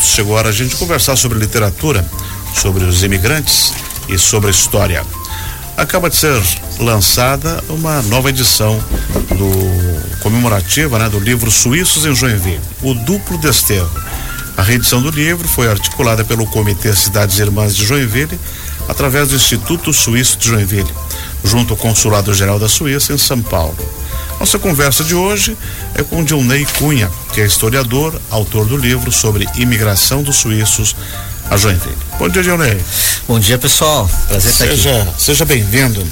chegou a hora a gente conversar sobre literatura, sobre os imigrantes e sobre a história. Acaba de ser lançada uma nova edição do comemorativa, né, do livro Suíços em Joinville, o Duplo Desterro. A reedição do livro foi articulada pelo Comitê Cidades Irmãs de Joinville, através do Instituto Suíço de Joinville, junto ao Consulado Geral da Suíça em São Paulo. Nossa conversa de hoje é com Dionei Cunha, que é historiador, autor do livro sobre imigração dos suíços a Joinville. Bom dia, Dionei. Bom dia, pessoal. Prazer seja, estar aqui. Seja bem-vindo.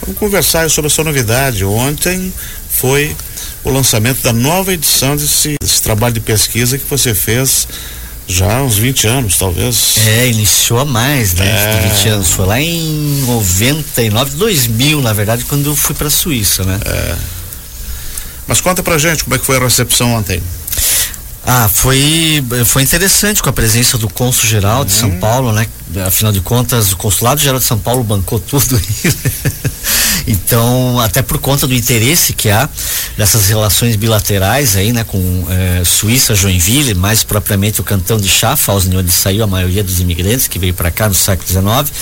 Vamos conversar sobre a sua novidade. Ontem foi o lançamento da nova edição desse, desse trabalho de pesquisa que você fez já há uns 20 anos, talvez. É, iniciou há mais, né? É. 20 anos. Foi lá em 99, 2000, na verdade, quando eu fui para a Suíça, né? É. Mas conta pra gente como é que foi a recepção ontem. Ah, foi, foi interessante com a presença do cônsul geral de São uhum. Paulo, né? Afinal de contas, o consulado geral de São Paulo bancou tudo isso. então, até por conta do interesse que há dessas relações bilaterais aí, né? Com eh, Suíça, Joinville, mais propriamente o cantão de Schaffhausen, onde saiu a maioria dos imigrantes que veio para cá no século XIX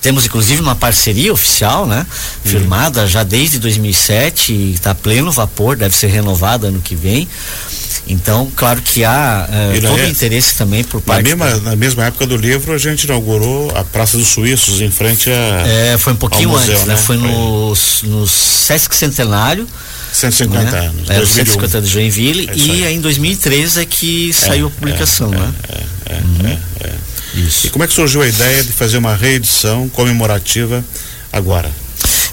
temos inclusive uma parceria oficial, né? Uhum. Firmada já desde 2007 e está pleno vapor, deve ser renovada ano que vem. Então, claro que há uh, todo é, interesse também por parte. Na mesma, da... na mesma época do livro, a gente inaugurou a Praça dos Suíços, em frente a. É, foi um pouquinho museu, antes, né? né? Foi no, no Sesc Centenário. 150 né? anos. É, 150 de Joinville é e aí. em 2013 é que saiu a é, publicação, é, né? É, uhum. é, Isso. E como é que surgiu a ideia de fazer uma reedição comemorativa agora?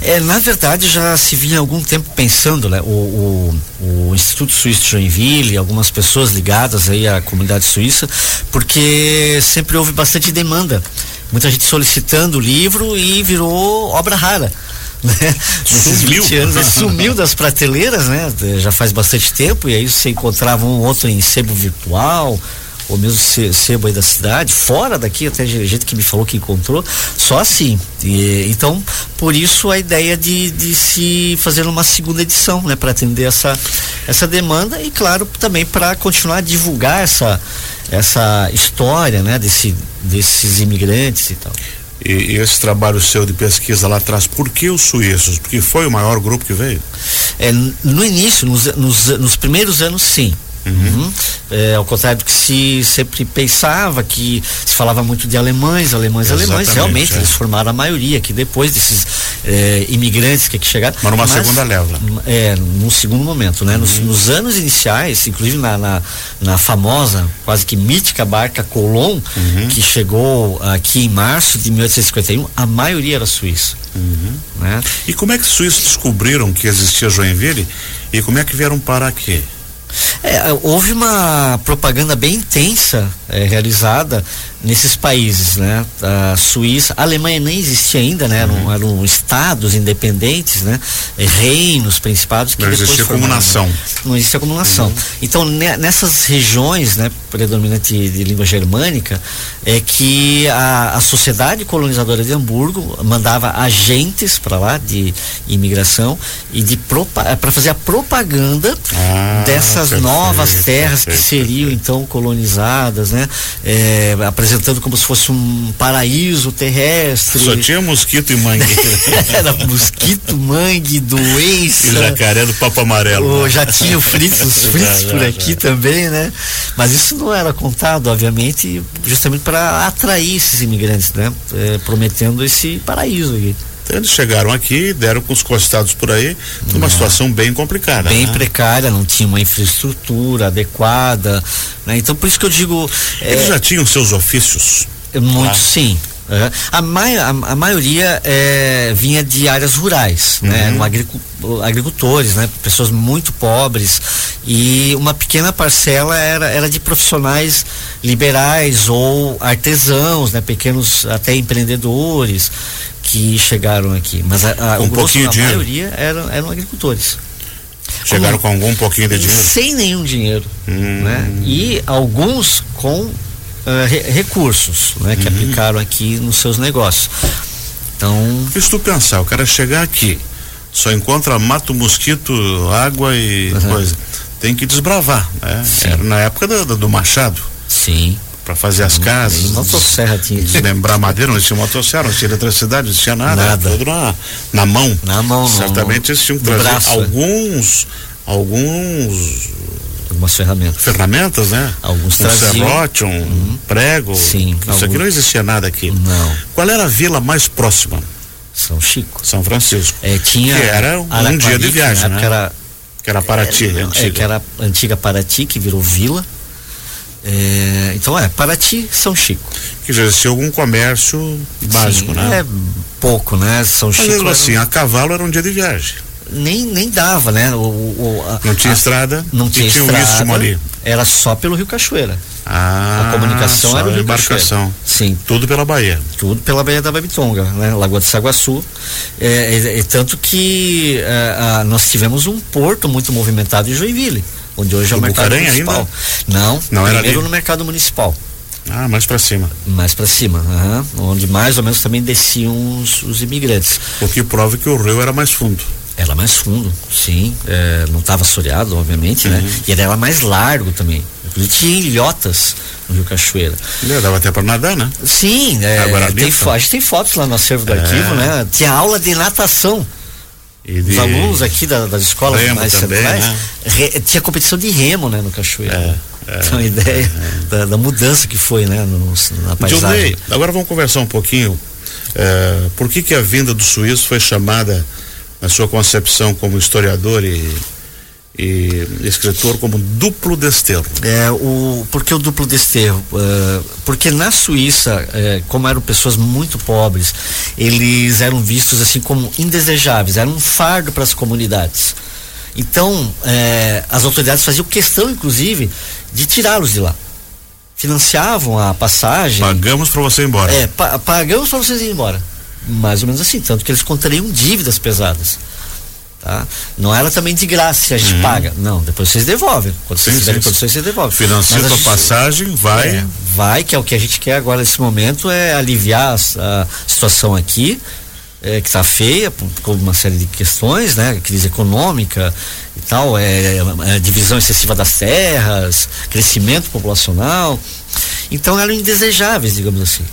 É, na verdade, já se vinha há algum tempo pensando, né? O, o, o, Instituto Suíço de Joinville, algumas pessoas ligadas aí à comunidade suíça, porque sempre houve bastante demanda. Muita gente solicitando o livro e virou obra rara. Né? 20 anos, sumiu das prateleiras, né? Já faz bastante tempo, e aí você encontrava um outro em sebo virtual, ou mesmo sebo aí da cidade, fora daqui, até gente que me falou que encontrou, só assim. E, então, por isso a ideia de, de se fazer uma segunda edição, né, para atender essa, essa demanda e, claro, também para continuar a divulgar essa, essa história, né, desse, desses imigrantes e tal. E, esse trabalho seu de pesquisa lá atrás, por que os suíços? Porque foi o maior grupo que veio? É, no início, nos, nos, nos primeiros anos, sim. Uhum. É, ao contrário do que se sempre pensava, que se falava muito de alemães, alemães, Exatamente, alemães, realmente é. eles formaram a maioria, que depois desses é, imigrantes que aqui chegaram. Mas numa segunda leva. É, num segundo momento, né? Uhum. Nos, nos, anos iniciais, inclusive na, na, na, famosa, quase que mítica barca Colón, uhum. que chegou aqui em março de 1851, a maioria era suíça. Uhum. Né? E como é que os suíços descobriram que existia Joinville e como é que vieram parar aqui? É, houve uma propaganda bem intensa é, realizada nesses países, né? A Suíça, a Alemanha nem existia ainda, né? Eram, uhum. eram estados independentes, né? Reinos, principados que não existia como nação. Não existia como nação. Uhum. Então nessas regiões, né? Predominante de língua germânica, é que a, a sociedade colonizadora de Hamburgo mandava agentes para lá de imigração e de para fazer a propaganda ah, dessas perfeito, novas terras perfeito, que seriam perfeito. então colonizadas, né? É, apresentando como se fosse um paraíso terrestre. Só tinha mosquito e mangue. Era mosquito, mangue, doença. E jacaré do papo amarelo. Oh, já tinha fritos, fritos já, por já, aqui já. também, né? Mas isso não era contado, obviamente, justamente para atrair esses imigrantes, né? É, prometendo esse paraíso aqui. Então eles chegaram aqui, deram com os costados por aí, numa é. situação bem complicada. Bem né? precária, não tinha uma infraestrutura adequada. Né? Então por isso que eu digo. Eles é, já tinham seus ofícios? Muito ah. sim. Uhum. A, mai, a, a, maioria é, vinha de áreas rurais, né? uhum. né? Agricu, agricultores, né? Pessoas muito pobres e uma pequena parcela era, era de profissionais liberais ou artesãos, né? Pequenos até empreendedores que chegaram aqui. Mas a, a, um pouquinho grosso, a maioria eram, eram agricultores. Chegaram com, com algum pouquinho de dinheiro? Sem nenhum dinheiro. Hum. Né? E alguns com uh, re recursos né, que uhum. aplicaram aqui nos seus negócios. Então. Se tu pensar, o cara chegar aqui, só encontra mato, mosquito, água e uhum. coisa. Tem que desbravar, né? Era na época do, do Machado. Sim. Para fazer as casas. Motosserra tinha. Lembrar madeira, não existia motosserra, não tinha eletricidade, não existia nada. Nada. Tudo na, na mão. Na mão, Certamente eles tinham que trazer braço, é. alguns. Algumas ferramentas. Ferramentas, né? Alguns um serrote, um uhum. prego. Sim. Isso aqui não existia nada aqui. Não. Qual era a vila mais próxima? São Chico. São Francisco. É, tinha. Que era um, um dia de viagem, né? Que era, que era Paraty, é, antiga. É, que era a antiga Paraty, que virou vila. É, então é, Paraty, São Chico. Que já existia algum comércio básico, Sim, né? É pouco, né? São Mas Chico. mesmo assim, era... a cavalo era um dia de viagem. Nem, nem dava, né? O, o a, não tinha a, estrada, não tinha, tinha estrada, ali. Era só pelo Rio Cachoeira. Ah, a comunicação era o Rio embarcação. Cachoeira. Sim. Tudo pela Bahia. Tudo pela Baía da Babitonga, né? Lagoa de Saguaçu. É, é, é tanto que é, nós tivemos um porto muito movimentado em Joinville, onde hoje é o, o mercado Bucarém municipal. Ainda? Não, não primeiro era ali. no mercado municipal. Ah, mais para cima. Mais para cima, uhum, onde mais ou menos também desciam os, os, imigrantes. O que prova que o rio era mais fundo. Era mais fundo, sim. É, não estava assoreado, obviamente, né? Uhum. E ele era mais largo também. Ele tinha ilhotas no Rio Cachoeira. É, dava até para nadar, né? Sim, é, Agora tem, a gente tem fotos lá no acervo do É. arquivo, né? Tinha aula de natação. E de Os alunos aqui da, das escolas remo mais também, centrais, né? re- tinha competição de remo, né, no Cachoeira. É, é, Tem uma ideia da, da mudança que foi, né, no, na paisagem. Johnny, agora vamos conversar um pouquinho. é, por que que a vinda do suíço foi chamada, na sua concepção como historiador e, e escritor, como duplo desterro? É, o, por que o duplo desterro? É, porque na Suíça, é, como eram pessoas muito pobres, eles eram vistos assim como indesejáveis, eram um fardo para as comunidades. Então, é, as autoridades faziam questão, inclusive, de tirá-los de lá. Financiavam a passagem. Pagamos para você ir embora. É, pa pagamos para vocês irem embora. Mais ou menos assim, tanto que eles contrariam dívidas pesadas. Tá? Não era também de graça, a gente Uhum. paga. Não, depois vocês devolvem. Quando vocês Sim, tiverem sim. condições, vocês devolvem. Financia a tua passagem, vai. é, vai, que é o que a gente quer agora nesse momento, é aliviar as- a, situação aqui, é, que está feia, por uma série de questões, né? Crise econômica e tal, é, é, divisão excessiva das terras, crescimento populacional. Então eram indesejáveis, digamos assim.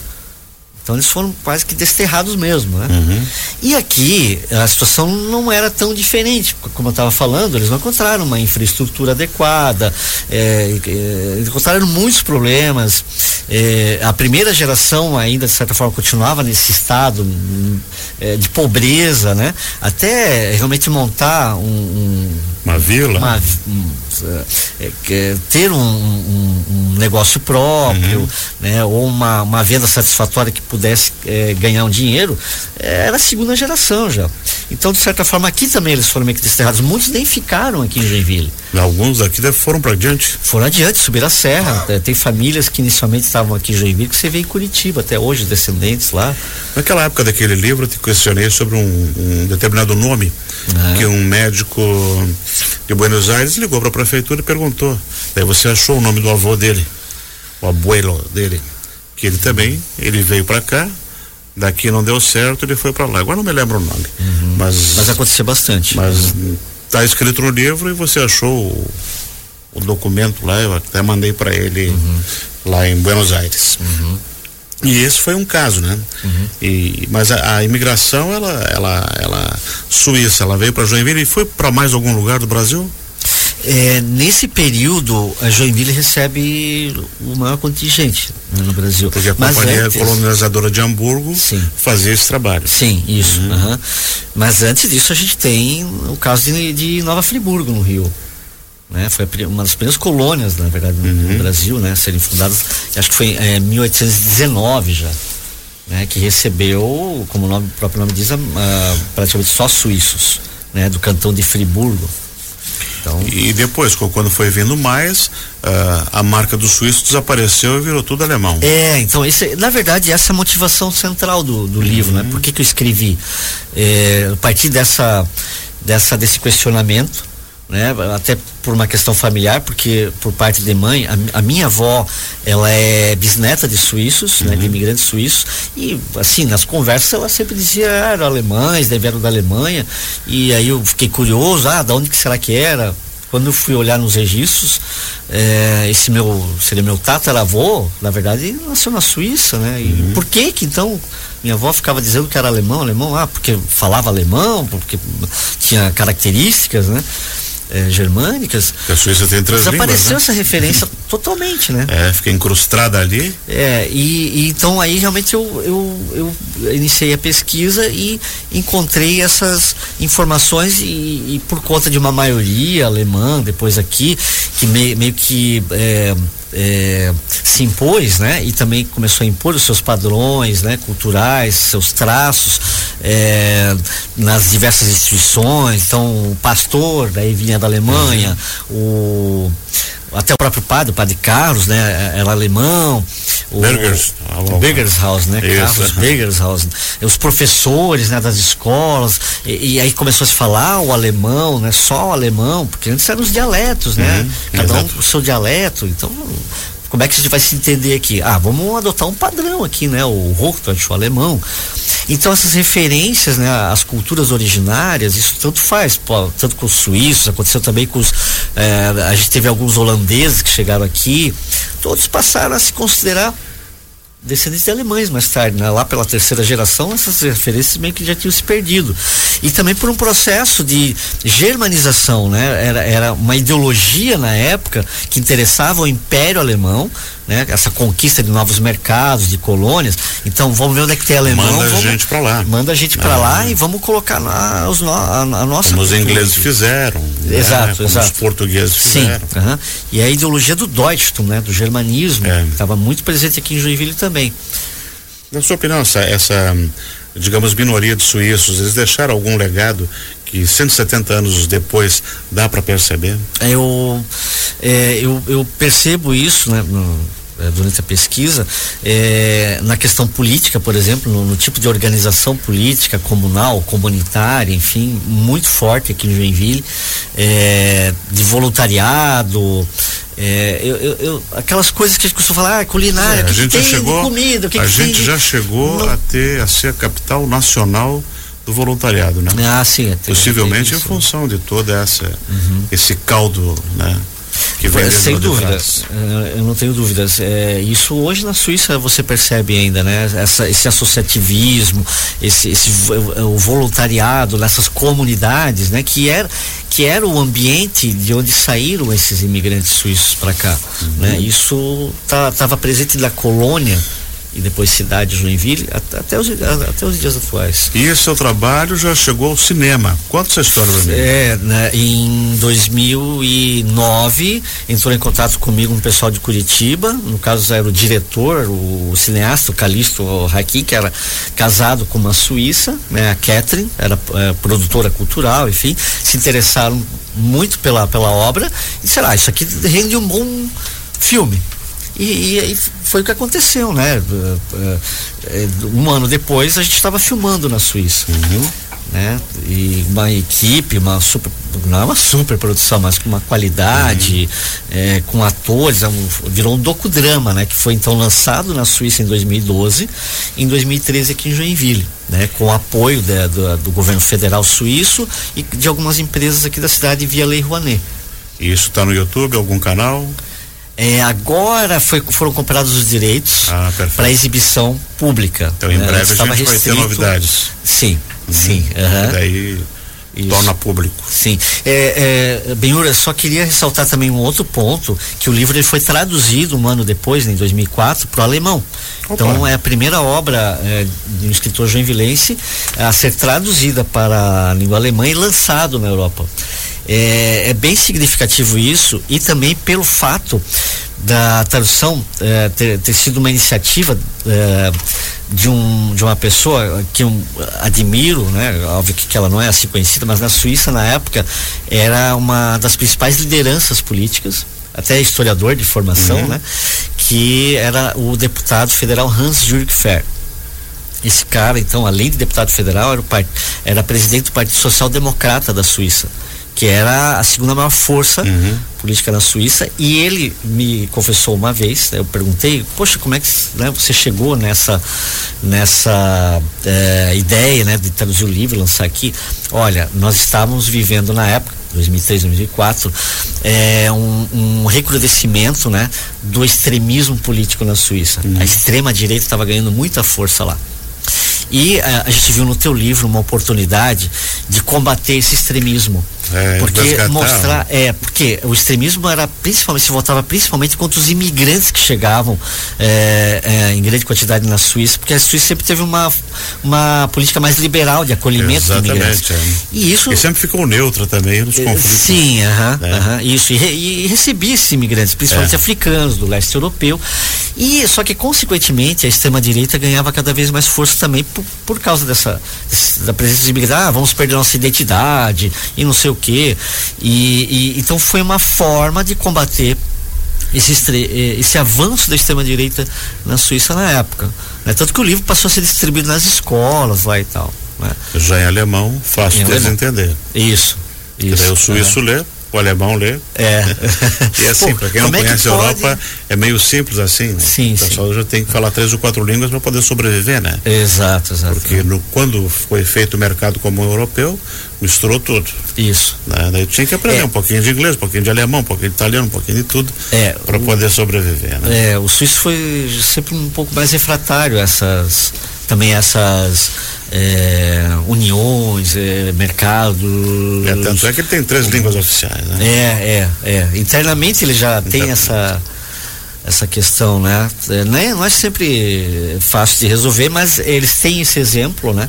Então eles foram quase que desterrados mesmo, né? Uhum. E aqui a situação não era tão diferente, como eu estava falando, eles não encontraram uma infraestrutura adequada, é, é, encontraram muitos problemas. É, a primeira geração ainda de certa forma continuava nesse estado hum, é, de pobreza, né? Até realmente montar um, um Uma vila. uma, um, é, que- ter um, um- um negócio próprio, Uhum. né, ou uma, uma venda satisfatória que pudesse é, ganhar um dinheiro, é, era a segunda geração já. Então, de certa forma, aqui também eles foram meio que desterrados. Muitos nem ficaram aqui em Joinville. Alguns daqui foram para diante. Foram adiante, subiram a serra. É, Tem famílias que inicialmente estavam aqui em Joinville que você vê em Curitiba até hoje, descendentes lá. Naquela época daquele livro, eu te questionei sobre um, um determinado nome Ah. que um médico de Buenos Aires ligou para a prefeitura e perguntou. Daí você achou o nome do avô dele, o abuelo dele, que ele também, ele veio para cá, daqui não deu certo, ele foi para lá. Agora não me lembro o nome, mas Uhum. Mas aconteceu bastante. mas tá escrito no livro e você achou o, o documento lá, eu até mandei para ele Uhum. lá em Buenos Aires. E esse foi um caso, né? Uhum. E, mas a, a imigração, ela, ela, ela, suíça, ela veio para Joinville e foi para mais algum lugar do Brasil? É, nesse período, a Joinville recebe o maior contingente né, no Brasil. Porque a Mas companhia antes- colonizadora de Hamburgo Sim. fazia esse trabalho. Sim, isso. Uhum. aham. Mas antes disso a gente tem o caso de, de Nova Friburgo, no Rio. Né? Foi uma das primeiras colônias, na verdade, no, Uhum. no Brasil, né? Serem fundadas, acho que foi em 1819 já. Né? Que recebeu, como o, nome, o próprio nome diz, a- a- praticamente só suíços, né? Do cantão de Friburgo. Então, E depois, quando foi vindo mais, ah, a marca do suíço desapareceu e virou tudo alemão. É, então, esse, na verdade, essa é a motivação central do, do livro, né? Por que, que eu escrevi? É, a partir dessa, dessa, desse questionamento, né? Até por uma questão familiar, porque por parte de mãe, a, a minha avó, ela é bisneta de suíços, né? De imigrantes suíços, e assim, nas conversas ela sempre dizia, ah, eram alemães, daí vieram da Alemanha, e aí eu fiquei curioso, ah, da onde que será que era? quando eu fui olhar nos registros, é, esse meu, seria meu tataravô, na verdade, nasceu na Suíça, né? E uhum. por que que então minha avó ficava dizendo que era alemão, alemão, ah, porque falava alemão, porque tinha características, né? É, germânicas. a Suíça tem três Desapareceu línguas, né? essa referência totalmente, né? É, fica incrustada ali. É, e, e, então aí realmente eu, eu, eu iniciei a pesquisa e encontrei essas informações e, e por conta de uma maioria alemã, depois aqui, que meio, meio que é, é, se impôs, né? E também começou a impor os seus padrões, né? Culturais, seus traços é, nas diversas instituições. Então, o pastor, daí vinha da Alemanha, o até o próprio padre, o padre Carlos, né, era alemão. O, Bergers, o Bergershaus, né, Isso. Carlos Bergershaus. Os professores, né, das escolas. E, e, aí começou a se falar o alemão, né, só o alemão, porque antes eram os dialetos, né, uhum, cada exato. um o seu dialeto. Então, como é que a gente vai se entender aqui? Ah, vamos adotar um padrão aqui, né? O Hochdeutsch, o alemão. Então essas referências, né, às culturas originárias, isso tanto faz, pô, tanto com os suíços, aconteceu também com os, eh, a gente teve alguns holandeses que chegaram aqui, todos passaram a se considerar descendentes de alemães mais tarde, né? lá pela terceira geração, essas referências meio que já tinham se perdido. E também por um processo de germanização, né? Era, era uma ideologia na época que interessava o Império Alemão, né? Essa conquista de novos mercados, de colônias. Então vamos ver onde é que tem alemão. Manda vamos, a gente para lá. Manda a gente para ah, lá e vamos colocar na, os, a, a nossa. Como os ingleses fizeram. Né? Exato, exato. Os portugueses fizeram. Sim. Uh -huh. E a ideologia do Deutschtum, né? Do germanismo, estava é. muito presente aqui em Joinville também. Na sua opinião, essa, essa digamos, minoria de suíços, eles deixaram algum legado que 170 anos depois dá para perceber? Eu, é, eu, eu percebo isso, né? No, é, durante a pesquisa, é, na questão política, por exemplo, no, no, tipo de organização política, comunal, comunitária, enfim, muito forte aqui em Joinville, é, de voluntariado, é, eu, eu, eu, aquelas coisas que a gente costuma falar, ah, culinária, é, a gente já chegou, comida, a gente já chegou no... a ter a ser a capital nacional do voluntariado, né? Ah, sim. É, Possivelmente em função de toda essa uhum. esse caldo, né? Que Sem dúvidas, é, eu não tenho dúvidas. É, isso hoje na Suíça você percebe ainda, né? Essa, esse associativismo, esse, esse o voluntariado nessas comunidades, né? Que era que era o ambiente de onde saíram esses imigrantes suíços para cá, uhum. né? Isso estava tá, presente na colônia e depois cidade Joinville até, até, os, até os dias atuais. E esse seu trabalho já chegou ao cinema. Conta essa história pra mim. É, né, em 2009 entrou em contato comigo um pessoal de Curitiba, no caso era o diretor, o, cineasta, o Calixto Haki, que era casado com uma suíça, né, a Catherine, era é, produtora cultural, enfim, se interessaram muito pela, pela obra e será, isso aqui rende um bom filme. E, e, foi o que aconteceu, né? É, é, um ano depois a gente estava filmando na Suíça. Uhum. Né? E uma equipe, uma super, não é uma super produção, mas com uma qualidade, uhum. é, com atores, é um, virou um docudrama, né? Que foi então lançado na Suíça em 2012, em 2013 aqui em Joinville, né? Com o apoio do, do governo federal suíço e de algumas empresas aqui da cidade via Lei Rouanet. Isso está no YouTube, algum canal? É, agora foi, foram comprados os direitos ah, para exibição pública. Então em né? breve a gente vai ter novidades. Sim, uhum. sim. Uhum. E daí isso. torna público. Sim. É, é, Benhura, só queria ressaltar também um outro ponto, que o livro ele foi traduzido um ano depois, em 2004, para o alemão. Opa. Então é a primeira obra é, de um escritor joinvilense a ser traduzida para a língua alemã e lançado na Europa. É, é bem significativo isso e também pelo fato da tradução é, ter, ter, sido uma iniciativa é, de, um, de uma pessoa que eu admiro, né? Óbvio que, que ela não é assim conhecida, mas na Suíça na época era uma das principais lideranças políticas, até historiador de formação, uhum. né? Que era o deputado federal Hans Jürg Fer. Esse cara, então, além de deputado federal, era, part... era presidente do Partido Social Democrata da Suíça que era a segunda maior força uhum. política na Suíça, e ele me confessou uma vez, né, eu perguntei, poxa, como é que né, você chegou nessa, nessa é, ideia né, de traduzir o livro, lançar aqui? Olha, nós estávamos vivendo na época, 2003, 2004, é um, um recrudescimento, né, do extremismo político na Suíça. Uhum. A extrema direita estava ganhando muita força lá. E a, eh, a gente viu no teu livro uma oportunidade de combater esse extremismo. É, porque mostrar é porque o extremismo era principalmente se voltava principalmente contra os imigrantes que chegavam é, é, em grande quantidade na Suíça porque a Suíça sempre teve uma uma política mais liberal de acolhimento Exatamente, de imigrantes. É. e isso e sempre ficou neutra também nos conflitos sim aham, uh -huh, uh -huh, isso. E, e, recebia esses imigrantes principalmente é. africanos do leste europeu. E só que consequentemente a extrema direita ganhava cada vez mais força também por, por causa dessa da presença de imigrantes. Ah, vamos perder nossa identidade e não sei o quê. E, e então foi uma forma de combater esse, eh, esse avanço da extrema-direita na Suíça na época. Né? Tanto que o livro passou a ser distribuído nas escolas lá e tal. Né? Já em alemão, fácil de entender. Isso. isso. daí o suíço é. lê, o alemão lê. É. e é assim, para quem não é conhece a Europa, é meio simples assim, né? Sim, o pessoal sim. já tem que falar três ou quatro línguas para poder sobreviver, né? Exato, exato. Porque no, quando foi feito o mercado comum europeu, misturou tudo. Isso. Né? Daí tinha que aprender é. um pouquinho de inglês, um pouquinho de alemão, um pouquinho de italiano, um pouquinho de tudo é, para poder sobreviver. Né? É, o suíço foi sempre um pouco mais refratário essas também essas é, uniões, é, mercados. É, tanto é que ele tem três línguas oficiais, né? É, é, é. Internamente ele já tem essa essa questão, né? É, não, é, não é sempre fácil de resolver, mas eles têm esse exemplo, né?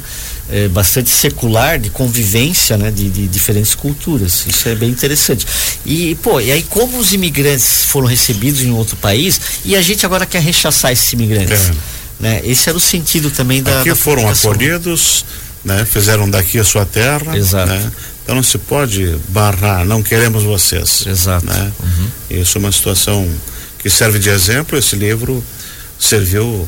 É, bastante secular de convivência, né? De, de, diferentes culturas. Isso é bem interessante. E, pô, e aí como os imigrantes foram recebidos em outro país e a gente agora quer rechaçar esses imigrantes? É. Né? Esse era o sentido também da. Aqui da foram acolhidos, né? Fizeram daqui a sua terra. Exato. Né? Então não se pode barrar, não queremos vocês. Exato. Né? Uhum. Isso é uma situação que serve de exemplo. Esse livro serviu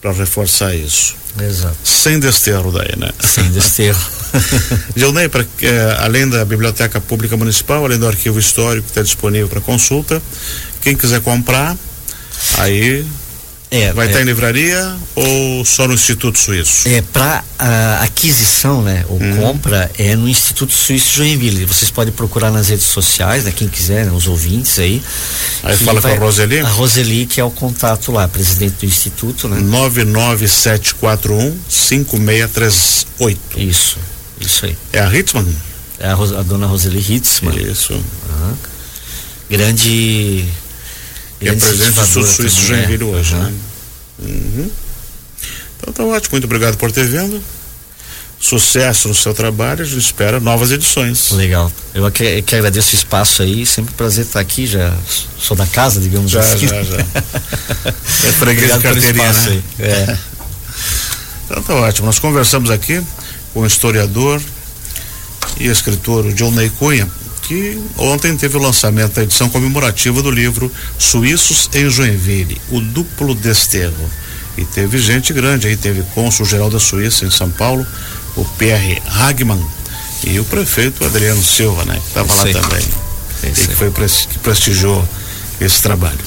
para reforçar isso. Exato. Sem desterro daí, né? Sem desterro. Gilney, pra, eh, além da Biblioteca Pública Municipal, além do arquivo histórico que está disponível para consulta, quem quiser comprar, aí é, Vai estar é, em livraria ou só no Instituto Suíço? É, para aquisição, né, ou hum. compra, é no Instituto Suíço Joinville. Vocês podem procurar nas redes sociais, né, quem quiser, né, os ouvintes aí. Aí fala vai, com a Roseli? A Roseli, que é o contato lá, presidente do Instituto, né? 99741 5638. Isso, isso aí. É a Hitzmann? É a, a dona Roseli Hitzmann. Isso. Uhum. Grande e é presidente do Sul Suíço Joinville hoje, né? Uhum. Então tá ótimo, muito obrigado por ter vindo. Sucesso no seu trabalho, a gente espera novas edições. Legal. Eu que, que agradeço o espaço aí, sempre um prazer estar aqui, já sou da casa, digamos já, assim. Já, já, É freguês de carteirinha, né? É. então tá ótimo. Nós conversamos aqui com o historiador e escritor John Ney Cunha que ontem teve o lançamento da edição comemorativa do livro Suíços em Joinville, o duplo desterro. E teve gente grande aí, teve cônsul geral da Suíça em São Paulo, o Pierre Hagman e o prefeito Adriano Silva, né, que estava lá também. e que foi que prestigiou esse trabalho.